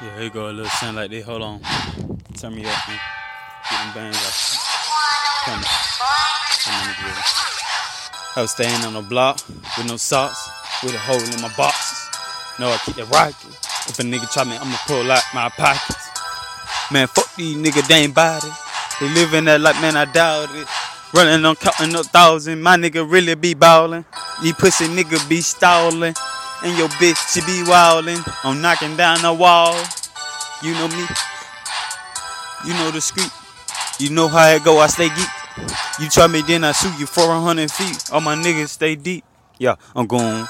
Yeah, here go a little sound like this. Hold on. Turn me up, man. Get them bands off. Come on. Come on. I was staying on the block with no socks, with a hole in my boxes. No, I keep that rocket. If a nigga try me, I'ma pull out my pockets. Man, fuck these nigga, they ain't it. They living that like, man, I doubt it. Running on counting up thousand, my nigga really be ballin'. These pussy nigga be stallin'. And your bitch, she be wildin'. I'm knocking down the wall. You know me. You know the street. You know how it go, I stay geek. You try me, then I shoot you 400 feet. All my niggas stay deep. Yeah, I'm going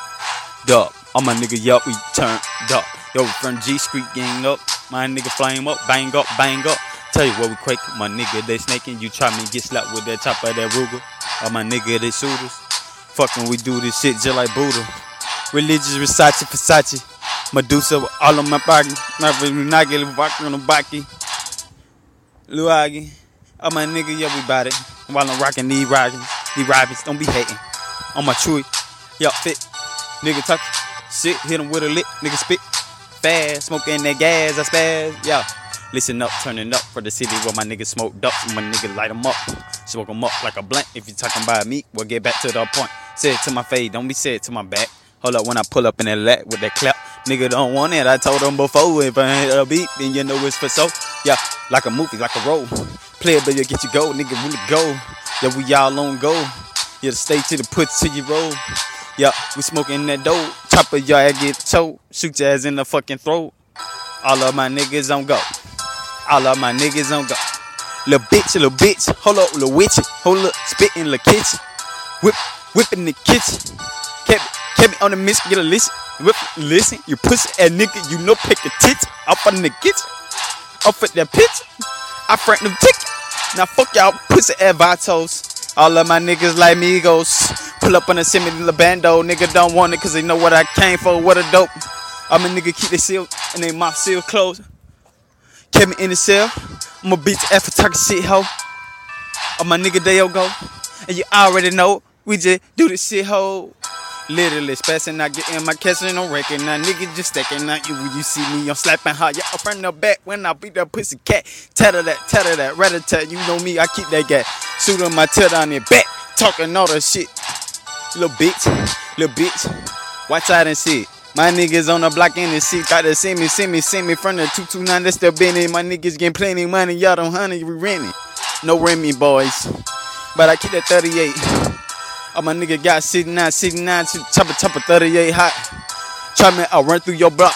duck. All my niggas, yup, we turn duck. Yo, from G Street gang up. My nigga flame up, bang up, bang up. Tell you what we quake, my nigga, they snaking. You try me, get slapped with that top of that Ruger. All my nigga, they shooters. Fucking, we do this shit just like Buddha. Religious Versace, Versace. Medusa, all on my body. My Nagi, Vaki on the Baki. Luagi. All my nigga, yeah, we bout it. While I'm rocking these rockets, these rabbits, don't be hating. On my chewy, yup, fit. Nigga talk shit, hit him with a lick, nigga spit. Fast, smoking that gas, I spaz, yeah. Listen up, turning up for the city where my niggas smoke ducks. My nigga light 'em up, smoke 'em up like a blunt. If you talking about me, we'll get back to the point. Say it to my face, don't be said to my back. Hold up when I pull up in that lat with that clap. Nigga don't want it, I told him before. If I hit a beat, then you know it's for so. Yeah, like a movie, like a role. Play it, baby, get you go, nigga, really go. Yeah, we all on go. Yeah, stay to the put to your roll. Yeah, we smoking that dope. Chopper, y'all get choked. Shoot your ass in the fucking throat. All of my niggas on go. All of my niggas on go. Little bitch, little bitch. Hold up, little witch. Hold up, spit in the kitchen. Whip, whip in the kitchen. Kept, kept me on the miss, get a listen. Whip, listen, you pussy ass nigga, you know pick a tits. Up in the kitchen. Up at that pitch. I frank them tickets. Now fuck y'all pussy ass vatos. All of my niggas like Migos. Pull up on a semi the bando. Nigga don't want it cause they know what I came for. What a dope. I'm a nigga keep their seal and they mouth seal closed. Kept me in the cell. I'ma beat the F for talking shit, ho. On my nigga Dale go. And you already know we just do this shit, ho. Literally spazzing, I get in my catching, no wrecking. Now niggas just stacking out you when you see me, I'm slapping hard. Yeah, I'm from the back when I beat that pussy cat. Tatter that, tatter that, rat tat. You know me, I keep that gat. On my tail down their back, talking all that shit. Little bitch, little bitch. Watch out and see. My niggas on the block in the seat, got to see me, see me, see me from the 229, that's the Benny. My niggas getting plenty money, y'all don't honey, we renting. No Remy boys, but I keep that 38. All my nigga got 69, 69, chopper, chopper, 38 hot. Try me, I'll run through your block.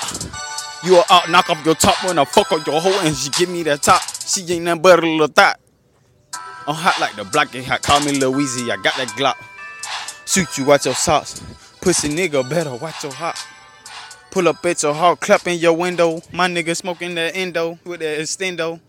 You are out, knock off your top when I fuck up your hoe and she give me that top. She ain't nothing but a little thought. I'm hot like the block, get hot. Call me Louise, I got that Glock. Shoot you, watch your socks. Pussy nigga, better watch your hot. Pull up at your heart, clap in your window. My nigga smoking that endo with that extendo.